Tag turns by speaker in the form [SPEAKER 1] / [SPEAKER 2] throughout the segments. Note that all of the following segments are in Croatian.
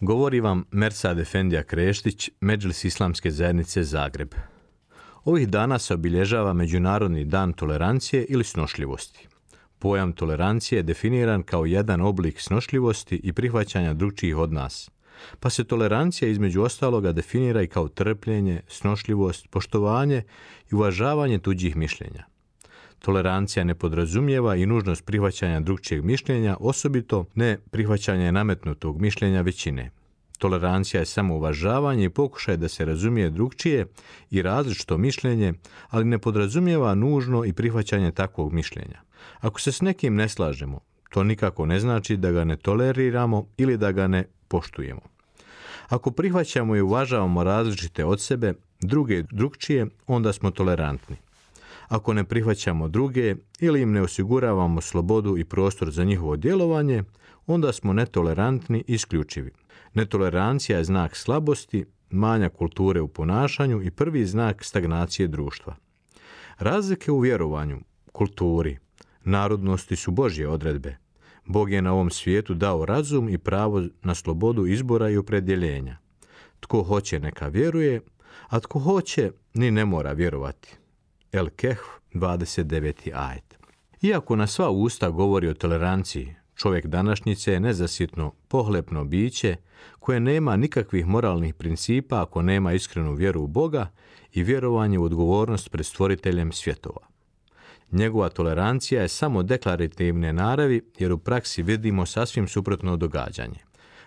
[SPEAKER 1] Govori vam Mersad Efendija Kreštić, Međlis Islamske zajednice Zagreb. Ovih dana se obilježava Međunarodni dan tolerancije ili snošljivosti. Pojam tolerancije je definiran kao jedan oblik snošljivosti i prihvaćanja drugčijih od nas. Pa se tolerancija između ostaloga definira i kao trpljenje, snošljivost, poštovanje i uvažavanje tuđih mišljenja. Tolerancija ne podrazumijeva i nužnost prihvaćanja drugčijeg mišljenja, osobito ne prihvaćanje nametnutog mišljenja većine. Tolerancija je samo uvažavanje i pokušaj da se razumije drugčije i različito mišljenje, ali ne podrazumijeva nužno i prihvaćanje takvog mišljenja. Ako se s nekim ne slažemo, to nikako ne znači da ga ne toleriramo ili da ga ne poštujemo. Ako prihvaćamo i uvažavamo različite od sebe, druge drugčije, onda smo tolerantni ako ne prihvaćamo druge ili im ne osiguravamo slobodu i prostor za njihovo djelovanje, onda smo netolerantni i isključivi. Netolerancija je znak slabosti, manja kulture u ponašanju i prvi znak stagnacije društva. Razlike u vjerovanju, kulturi, narodnosti su Božje odredbe. Bog je na ovom svijetu dao razum i pravo na slobodu izbora i opredjeljenja. Tko hoće neka vjeruje, a tko hoće ni ne mora vjerovati. El Kehf, 29. ajet. Iako na sva usta govori o toleranciji, čovjek današnjice je nezasitno, pohlepno biće koje nema nikakvih moralnih principa ako nema iskrenu vjeru u Boga i vjerovanje u odgovornost pred stvoriteljem svjetova. Njegova tolerancija je samo deklarativne naravi jer u praksi vidimo sasvim suprotno događanje.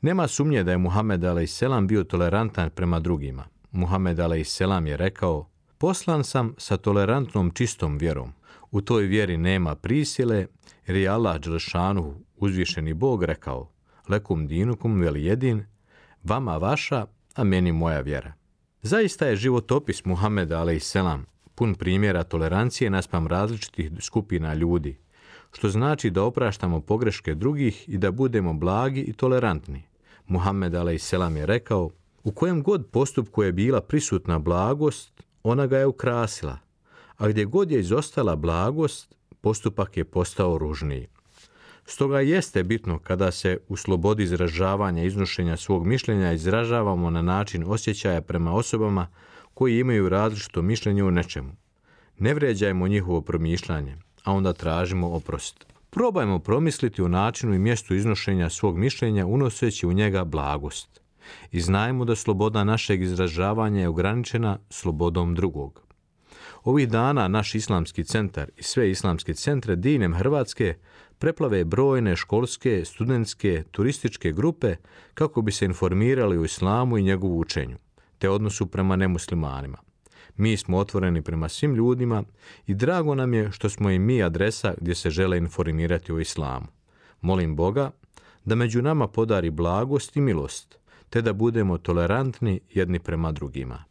[SPEAKER 1] Nema sumnje da je Muhammed a.s. bio tolerantan prema drugima. Muhammed a.s. je rekao Poslan sam sa tolerantnom čistom vjerom. U toj vjeri nema prisile, jer je Allah Đelšanu, uzvišeni Bog, rekao Lekum dinukum vel jedin, vama vaša, a meni moja vjera. Zaista je životopis Muhameda a.s. pun primjera tolerancije naspam različitih skupina ljudi, što znači da opraštamo pogreške drugih i da budemo blagi i tolerantni. Muhammed a.s. je rekao, u kojem god postupku je bila prisutna blagost, ona ga je ukrasila, a gdje god je izostala blagost, postupak je postao ružniji. Stoga jeste bitno kada se u slobodi izražavanja iznošenja svog mišljenja izražavamo na način osjećaja prema osobama koji imaju različito mišljenje u nečemu. Ne vrijeđajmo njihovo promišljanje, a onda tražimo oprost. Probajmo promisliti o načinu i mjestu iznošenja svog mišljenja unoseći u njega blagost i znajmo da sloboda našeg izražavanja je ograničena slobodom drugog. Ovih dana naš islamski centar i sve islamske centre diljem Hrvatske preplave brojne školske, studentske, turističke grupe kako bi se informirali o islamu i njegovu učenju, te odnosu prema nemuslimanima. Mi smo otvoreni prema svim ljudima i drago nam je što smo i mi adresa gdje se žele informirati o islamu. Molim Boga da među nama podari blagost i milost, te da budemo tolerantni jedni prema drugima.